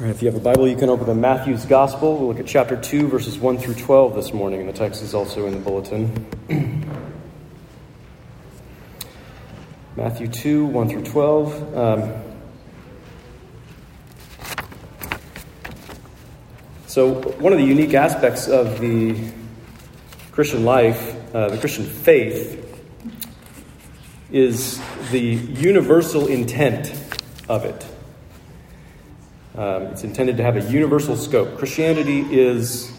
Right, if you have a Bible, you can open to Matthew's Gospel. We'll look at chapter 2, verses 1 through 12 this morning, and the text is also in the bulletin. Matthew 2, 1 through 12. Um, so, one of the unique aspects of the Christian life, uh, the Christian faith, is the universal intent of it. Um, it's intended to have a universal scope. Christianity is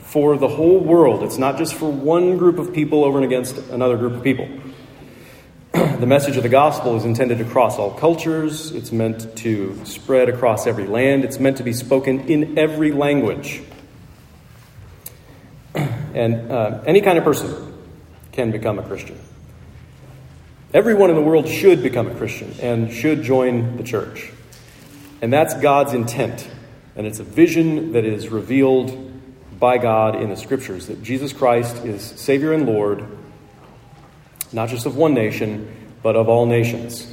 for the whole world, it's not just for one group of people over and against another group of people. the message of the gospel is intended to cross all cultures, it's meant to spread across every land, it's meant to be spoken in every language. and uh, any kind of person can become a Christian. Everyone in the world should become a Christian and should join the church. And that's God's intent. And it's a vision that is revealed by God in the scriptures that Jesus Christ is Savior and Lord, not just of one nation, but of all nations.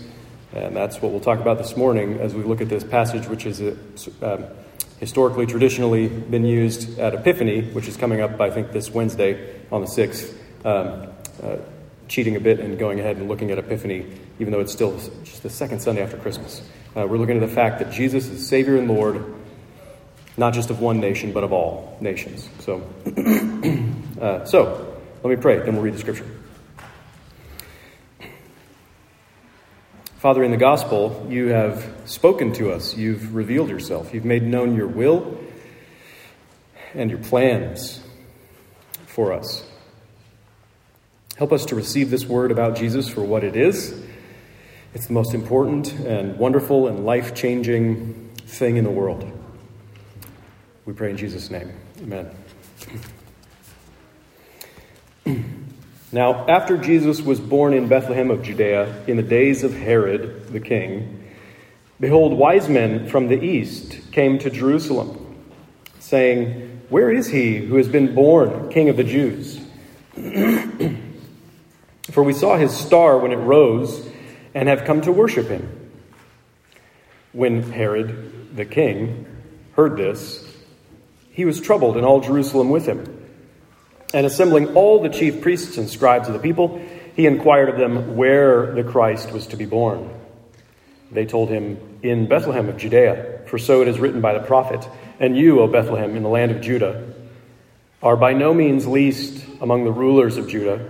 And that's what we'll talk about this morning as we look at this passage, which is a, um, historically, traditionally been used at Epiphany, which is coming up, I think, this Wednesday on the 6th. Um, uh, cheating a bit and going ahead and looking at Epiphany, even though it's still just the second Sunday after Christmas. Uh, we're looking at the fact that Jesus is Savior and Lord, not just of one nation, but of all nations. So, uh, so let me pray, then we'll read the scripture. Father, in the gospel, you have spoken to us. You've revealed yourself. You've made known your will and your plans for us. Help us to receive this word about Jesus for what it is. It's the most important and wonderful and life changing thing in the world. We pray in Jesus' name. Amen. Now, after Jesus was born in Bethlehem of Judea in the days of Herod the king, behold, wise men from the east came to Jerusalem, saying, Where is he who has been born king of the Jews? For we saw his star when it rose and have come to worship him. When Herod the king heard this, he was troubled, and all Jerusalem with him. And assembling all the chief priests and scribes of the people, he inquired of them where the Christ was to be born. They told him, In Bethlehem of Judea, for so it is written by the prophet, And you, O Bethlehem, in the land of Judah, are by no means least among the rulers of Judah.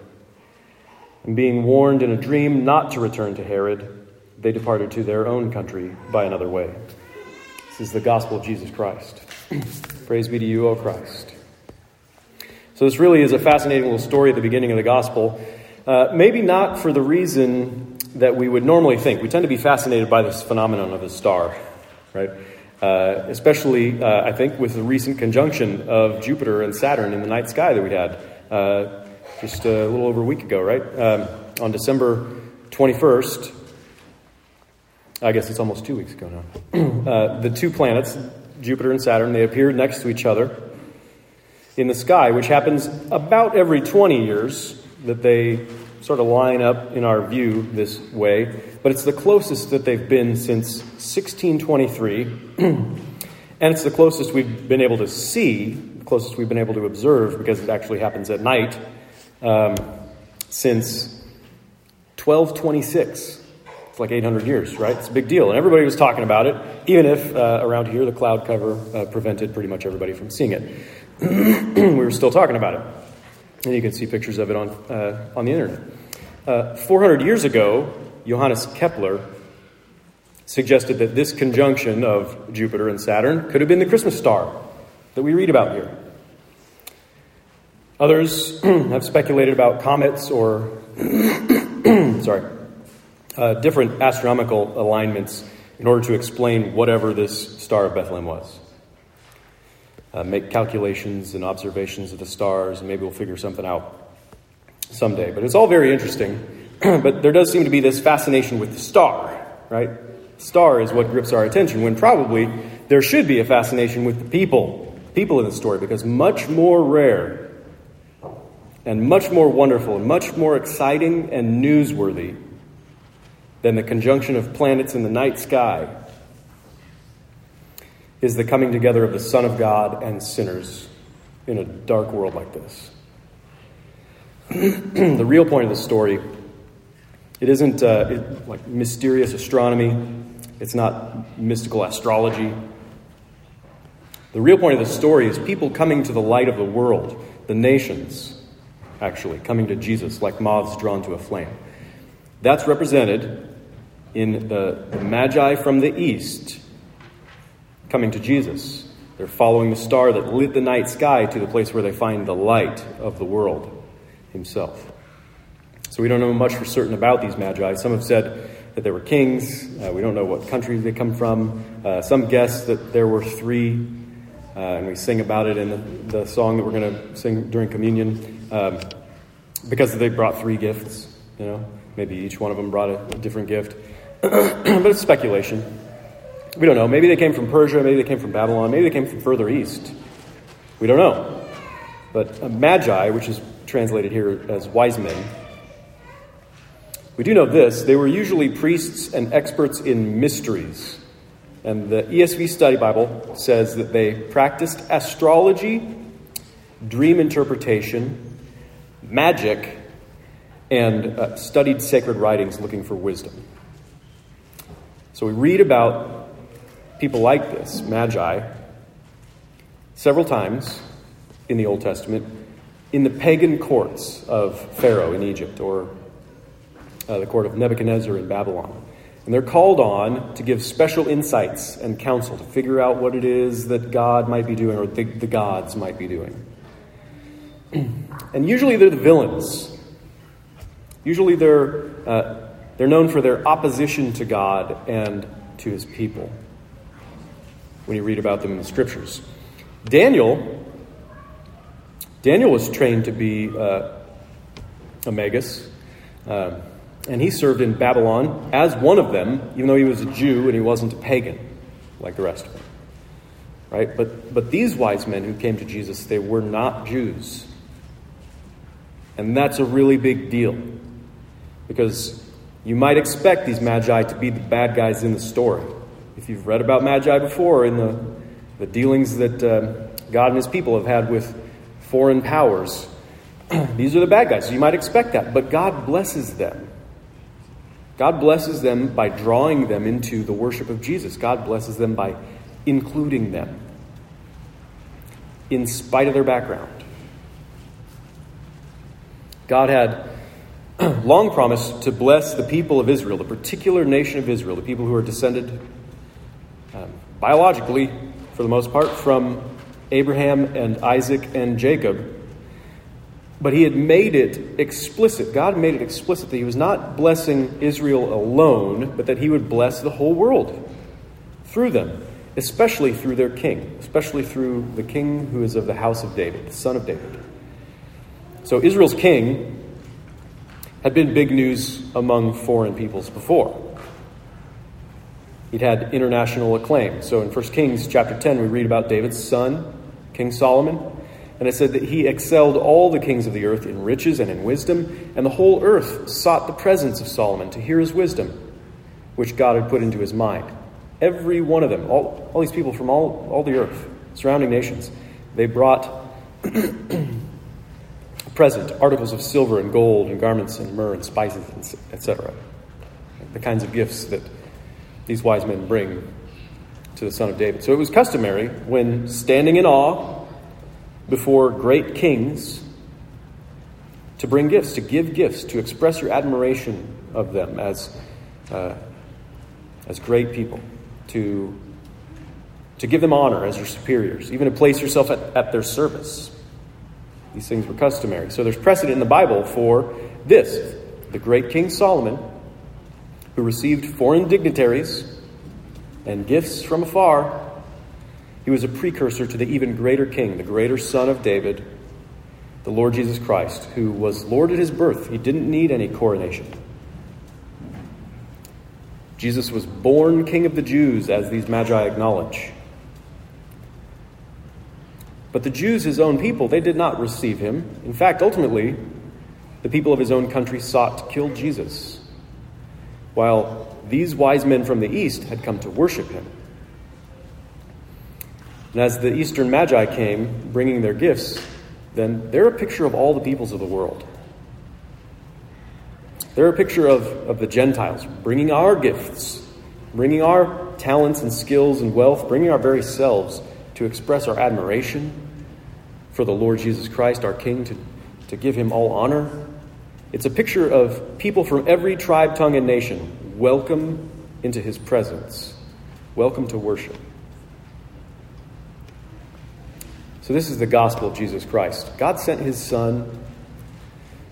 And being warned in a dream not to return to Herod, they departed to their own country by another way. This is the gospel of Jesus Christ. Praise be to you, O Christ. So, this really is a fascinating little story at the beginning of the gospel. Uh, maybe not for the reason that we would normally think. We tend to be fascinated by this phenomenon of a star, right? Uh, especially, uh, I think, with the recent conjunction of Jupiter and Saturn in the night sky that we had. Uh, just a little over a week ago, right? Um, on December 21st, I guess it's almost two weeks ago now. uh, the two planets, Jupiter and Saturn, they appeared next to each other in the sky, which happens about every 20 years that they sort of line up in our view this way. But it's the closest that they've been since 1623, and it's the closest we've been able to see, the closest we've been able to observe, because it actually happens at night um, since 1226. It's like 800 years, right? It's a big deal. And everybody was talking about it, even if uh, around here the cloud cover uh, prevented pretty much everybody from seeing it. we were still talking about it. And you can see pictures of it on, uh, on the internet. Uh, 400 years ago, Johannes Kepler suggested that this conjunction of Jupiter and Saturn could have been the Christmas star that we read about here. Others have speculated about comets or, sorry, uh, different astronomical alignments in order to explain whatever this Star of Bethlehem was. Uh, make calculations and observations of the stars, and maybe we'll figure something out someday. But it's all very interesting. but there does seem to be this fascination with the star, right? Star is what grips our attention, when probably there should be a fascination with the people, people in the story, because much more rare and much more wonderful and much more exciting and newsworthy than the conjunction of planets in the night sky is the coming together of the Son of God and sinners in a dark world like this. the real point of the story it isn't uh, it, like mysterious astronomy it's not mystical astrology the real point of the story is people coming to the light of the world the nations actually coming to jesus like moths drawn to a flame that's represented in the, the Magi from the east coming to Jesus. They're following the star that lit the night sky to the place where they find the light of the world himself. So we don't know much for certain about these Magi. Some have said that they were kings. Uh, we don't know what country they come from. Uh, some guess that there were three, uh, and we sing about it in the, the song that we're going to sing during communion, um, because they brought three gifts. You know, maybe each one of them brought a, a different gift. but it's speculation. We don't know. Maybe they came from Persia, maybe they came from Babylon, maybe they came from further east. We don't know. But magi, which is translated here as wise men, we do know this they were usually priests and experts in mysteries. And the ESV Study Bible says that they practiced astrology, dream interpretation, magic, and uh, studied sacred writings looking for wisdom. So we read about people like this, Magi, several times in the Old Testament in the pagan courts of Pharaoh in Egypt or uh, the court of Nebuchadnezzar in Babylon. And they're called on to give special insights and counsel to figure out what it is that God might be doing or the, the gods might be doing. and usually they're the villains. Usually they're uh, they're known for their opposition to God and to his people when you read about them in the scriptures. Daniel, Daniel was trained to be uh, a magus, uh, and he served in Babylon as one of them, even though he was a Jew and he wasn't a pagan like the rest of them. Right? But, but these wise men who came to Jesus, they were not Jews. And that's a really big deal because you might expect these magi to be the bad guys in the story. If you've read about magi before in the, the dealings that uh, God and his people have had with foreign powers, these are the bad guys. You might expect that. But God blesses them. God blesses them by drawing them into the worship of Jesus. God blesses them by including them in spite of their background. God had long promised to bless the people of Israel, the particular nation of Israel, the people who are descended um, biologically, for the most part, from Abraham and Isaac and Jacob. But he had made it explicit. God made it explicit that he was not blessing Israel alone, but that he would bless the whole world through them, especially through their king, especially through the king who is of the house of David, the son of David. So Israel's king had been big news among foreign peoples before. He'd had international acclaim. So in 1 Kings chapter 10, we read about David's son, King Solomon. And it said that he excelled all the kings of the earth in riches and in wisdom, and the whole earth sought the presence of Solomon to hear his wisdom, which God had put into his mind. Every one of them, all, all these people from all, all the earth, surrounding nations, they brought present articles of silver and gold and garments and myrrh and spices, etc. The kinds of gifts that these wise men bring to the Son of David. So it was customary when standing in awe before great kings to bring gifts, to give gifts, to express your admiration of them as, uh, as great people, to, to give them honor as your superiors, even to place yourself at, at their service. These things were customary. So there's precedent in the Bible for this. The great King Solomon, who received foreign dignitaries and gifts from afar, he was a precursor to the even greater king, the greater son of David, the Lord Jesus Christ, who was Lord at his birth. He didn't need any coronation. Jesus was born King of the Jews, as these magi acknowledge. But the Jews, his own people, they did not receive him. In fact, ultimately, the people of his own country sought to kill Jesus, while these wise men from the east had come to worship him. And as the eastern magi came, bringing their gifts, then they're a picture of all the peoples of the world. They're a picture of, of the Gentiles, bringing our gifts, bringing our talents and skills and wealth, bringing our very selves to express our admiration for the Lord Jesus Christ, our King, to, to give him all honor. It's a picture of people from every tribe, tongue, and nation welcome into his presence, welcome to worship. So, this is the gospel of Jesus Christ. God sent his Son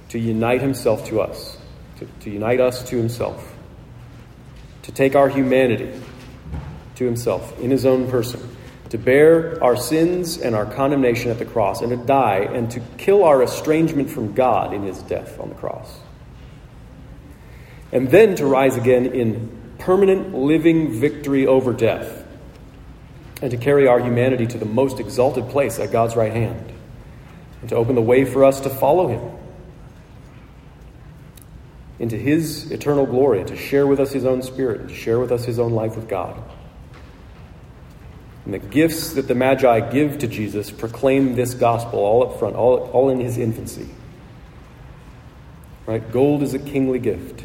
to unite himself to us, to, to unite us to himself, to take our humanity to himself in his own person, to bear our sins and our condemnation at the cross, and to die and to kill our estrangement from God in his death on the cross. And then to rise again in permanent living victory over death and to carry our humanity to the most exalted place at God's right hand, and to open the way for us to follow Him into His eternal glory, and to share with us His own Spirit, and to share with us His own life with God. And the gifts that the Magi give to Jesus proclaim this gospel all up front, all, all in His infancy. Right? Gold is a kingly gift.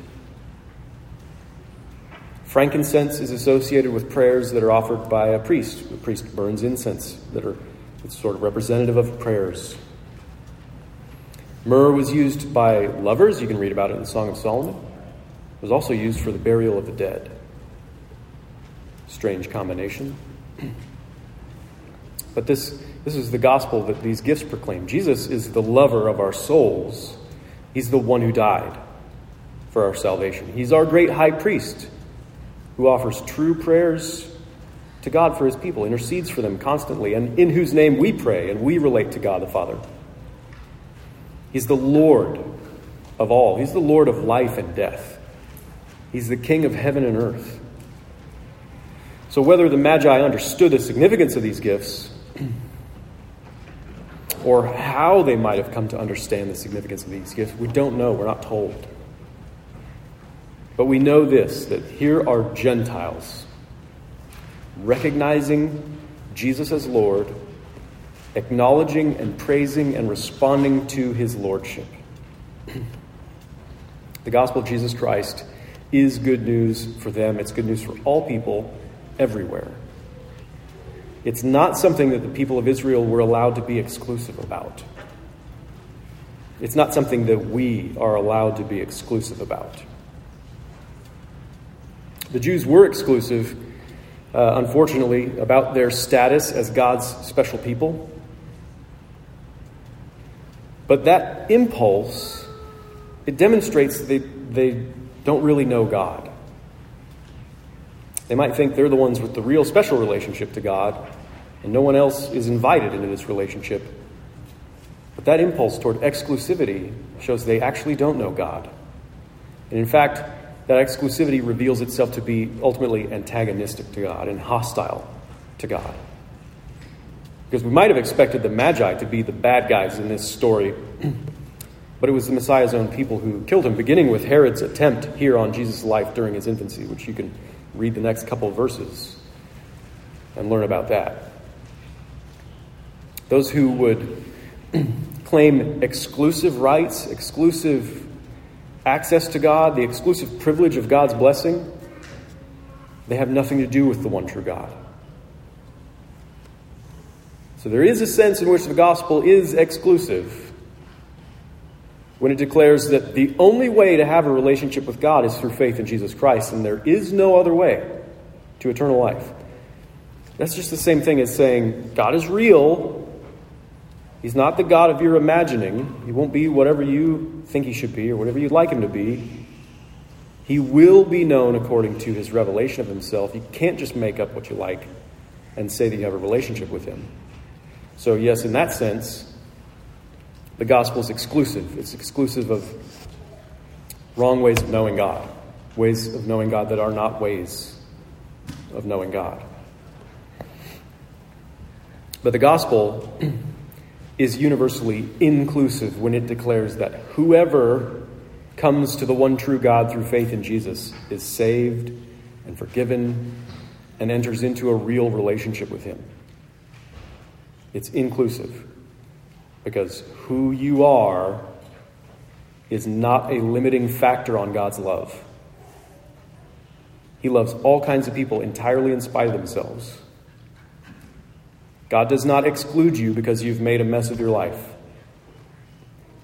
Frankincense is associated with prayers that are offered by a priest. The priest burns incense that are it's sort of representative of prayers. Myrrh was used by lovers. You can read about it in the Song of Solomon. It was also used for the burial of the dead. Strange combination. But this, this is the gospel that these gifts proclaim. Jesus is the lover of our souls. He's the one who died for our salvation. He's our great high priest who offers true prayers to God for his people, intercedes for them constantly, and in whose name we pray and we relate to God the Father. He's the Lord of all, He's the Lord of life and death. He's the King of heaven and earth. So, whether the Magi understood the significance of these gifts, or how they might have come to understand the significance of these gifts, we don't know. We're not told. But we know this that here are Gentiles recognizing Jesus as Lord, acknowledging and praising and responding to his lordship. the gospel of Jesus Christ is good news for them, it's good news for all people everywhere. It's not something that the people of Israel were allowed to be exclusive about. It's not something that we are allowed to be exclusive about. The Jews were exclusive, uh, unfortunately, about their status as God's special people. But that impulse, it demonstrates that they, they don't really know God. They might think they're the ones with the real special relationship to God, and no one else is invited into this relationship. But that impulse toward exclusivity shows they actually don't know God. And in fact, that exclusivity reveals itself to be ultimately antagonistic to God and hostile to God. Because we might have expected the Magi to be the bad guys in this story, but it was the Messiah's own people who killed him, beginning with Herod's attempt here on Jesus' life during his infancy, which you can read the next couple verses and learn about that. Those who would claim exclusive rights, exclusive access to God, the exclusive privilege of God's blessing, they have nothing to do with the one true God. So there is a sense in which the gospel is exclusive when it declares that the only way to have a relationship with God is through faith in Jesus Christ, and there is no other way to eternal life. That's just the same thing as saying God is real. He's not the God of your imagining. He won't be whatever you think he should be or whatever you'd like him to be. He will be known according to his revelation of himself. You can't just make up what you like and say that you have a relationship with him. So, yes, in that sense, the gospel is exclusive. It's exclusive of wrong ways of knowing God, ways of knowing God that are not ways of knowing God. But the gospel is universally inclusive when it declares that whoever comes to the one true God through faith in Jesus is saved and forgiven and enters into a real relationship with Him. It's inclusive because who you are is not a limiting factor on God's love. He loves all kinds of people entirely in spite of themselves. God does not exclude you because you've made a mess of your life.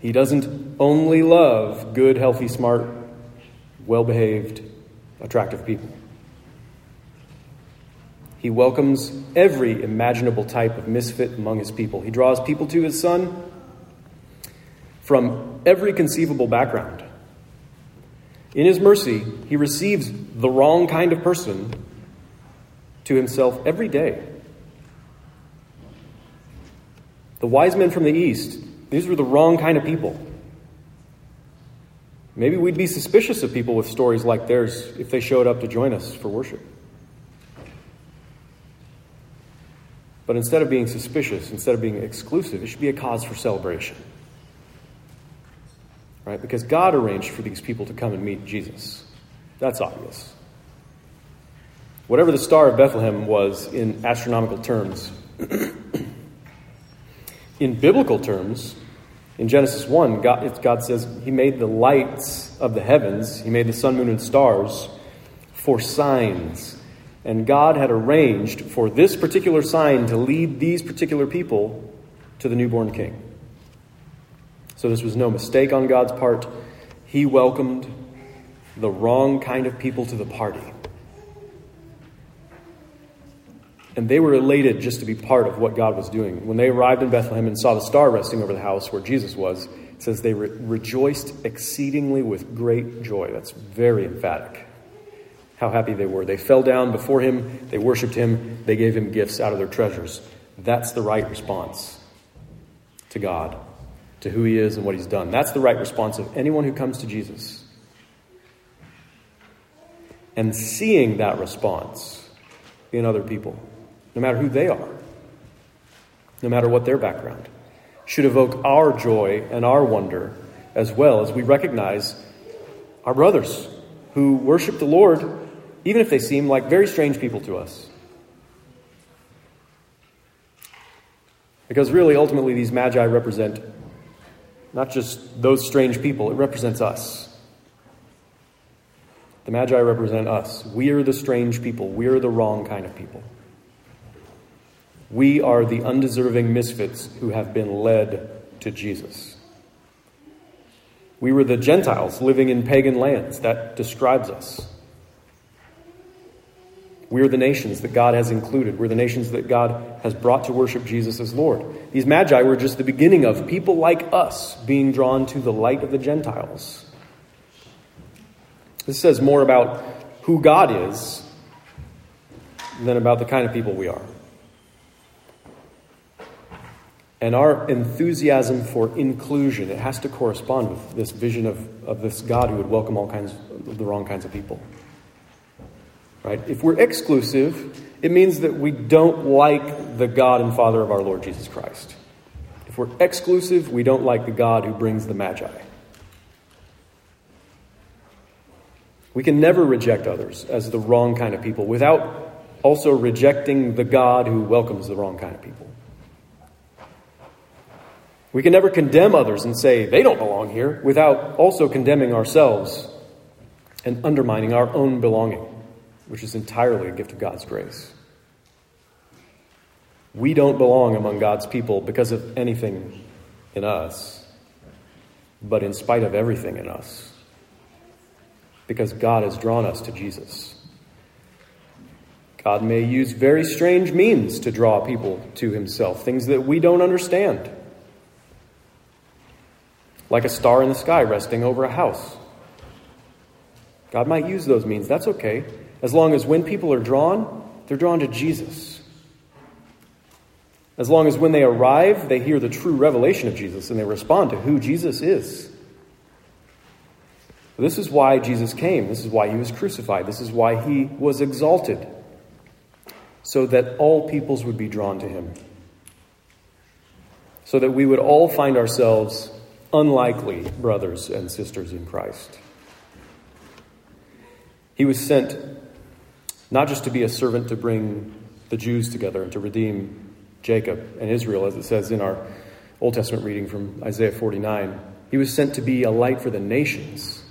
He doesn't only love good, healthy, smart, well behaved, attractive people. He welcomes every imaginable type of misfit among his people. He draws people to his son from every conceivable background. In his mercy, he receives the wrong kind of person to himself every day. The wise men from the east, these were the wrong kind of people. Maybe we'd be suspicious of people with stories like theirs if they showed up to join us for worship. But instead of being suspicious, instead of being exclusive, it should be a cause for celebration. Right? Because God arranged for these people to come and meet Jesus. That's obvious. Whatever the Star of Bethlehem was in astronomical terms, in biblical terms, in Genesis 1, God, God, says He made the lights of the heavens, He made the sun, moon, and stars for signs and God had arranged for this particular sign to lead these particular people to the newborn king. So this was no mistake on God's part. He welcomed the wrong kind of people to the party. And they were elated just to be part of what God was doing. When they arrived in Bethlehem and saw the star resting over the house where Jesus was, it says they re- rejoiced exceedingly with great joy. That's very emphatic how happy they were. They fell down before him, they worshiped him, they gave him gifts out of their treasures. That's the right response to God, to who he is and what he's done. That's the right response of anyone who comes to Jesus. And seeing that response in other people, no matter who they are, no matter what their background, should evoke our joy and our wonder as well as we recognize our brothers who worship the Lord even if they seem like very strange people to us. Because really, ultimately, these magi represent not just those strange people, it represents us. The magi represent us. We are the strange people, we are the wrong kind of people. We are the undeserving misfits who have been led to Jesus. We were the Gentiles living in pagan lands. That describes us. We are the nations that God has included. We're the nations that God has brought to worship Jesus as Lord. These magi were just the beginning of people like us being drawn to the light of the Gentiles. This says more about who God is than about the kind of people we are. And our enthusiasm for inclusion, it has to correspond with this vision of, of this God who would welcome all kinds of the wrong kinds of people. Right? If we're exclusive, it means that we don't like the God and Father of our Lord Jesus Christ. If we're exclusive, we don't like the God who brings the Magi. We can never reject others as the wrong kind of people without also rejecting the God who welcomes the wrong kind of people. We can never condemn others and say they don't belong here without also condemning ourselves and undermining our own belonging which is entirely a gift of God's grace. We don't belong among God's people because of anything in us, but in spite of everything in us, because God has drawn us to Jesus. God may use very strange means to draw people to himself, things that we don't understand. Like a star in the sky resting over a house. God might use those means. That's okay. As long as when people are drawn, they're drawn to Jesus. As long as when they arrive, they hear the true revelation of Jesus and they respond to who Jesus is. This is why Jesus came. This is why he was crucified. This is why he was exalted so that all peoples would be drawn to him, so that we would all find ourselves unlikely brothers and sisters in Christ. He was sent not just to be a servant to bring the Jews together and to redeem Jacob and Israel, as it says in our Old Testament reading from Isaiah 49. He was sent to be a light for the nations,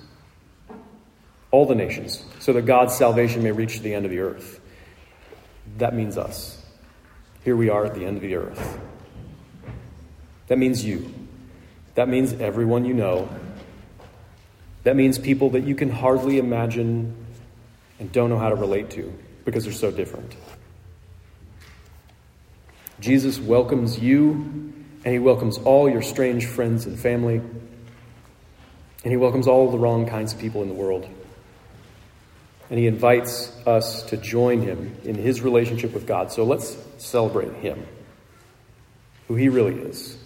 all the nations, so that God's salvation may reach to the end of the earth. That means us. Here we are at the end of the earth. That means you. That means everyone you know. That means people that you can hardly imagine and don't know how to relate to because they're so different. Jesus welcomes you, and he welcomes all your strange friends and family, and he welcomes all the wrong kinds of people in the world. And he invites us to join him in his relationship with God. So let's celebrate him, who he really is,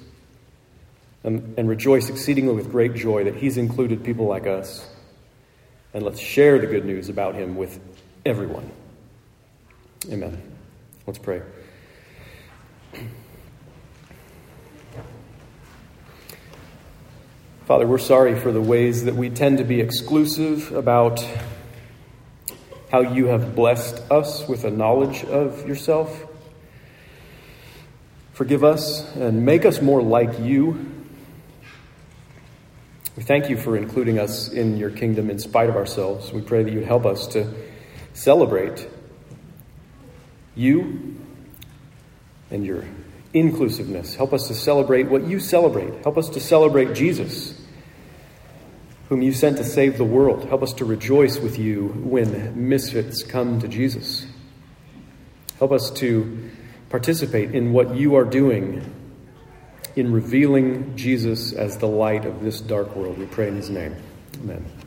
and, and rejoice exceedingly with great joy that he's included people like us. And let's share the good news about him with everyone. Amen. Let's pray. Father, we're sorry for the ways that we tend to be exclusive about how you have blessed us with a knowledge of yourself. Forgive us and make us more like you. We thank you for including us in your kingdom in spite of ourselves. We pray that you'd help us to celebrate you and your inclusiveness. Help us to celebrate what you celebrate. Help us to celebrate Jesus whom you sent to save the world. Help us to rejoice with you when misfits come to Jesus. Help us to participate in what you are doing in revealing Jesus as the light of this dark world. We pray in his name. Amen.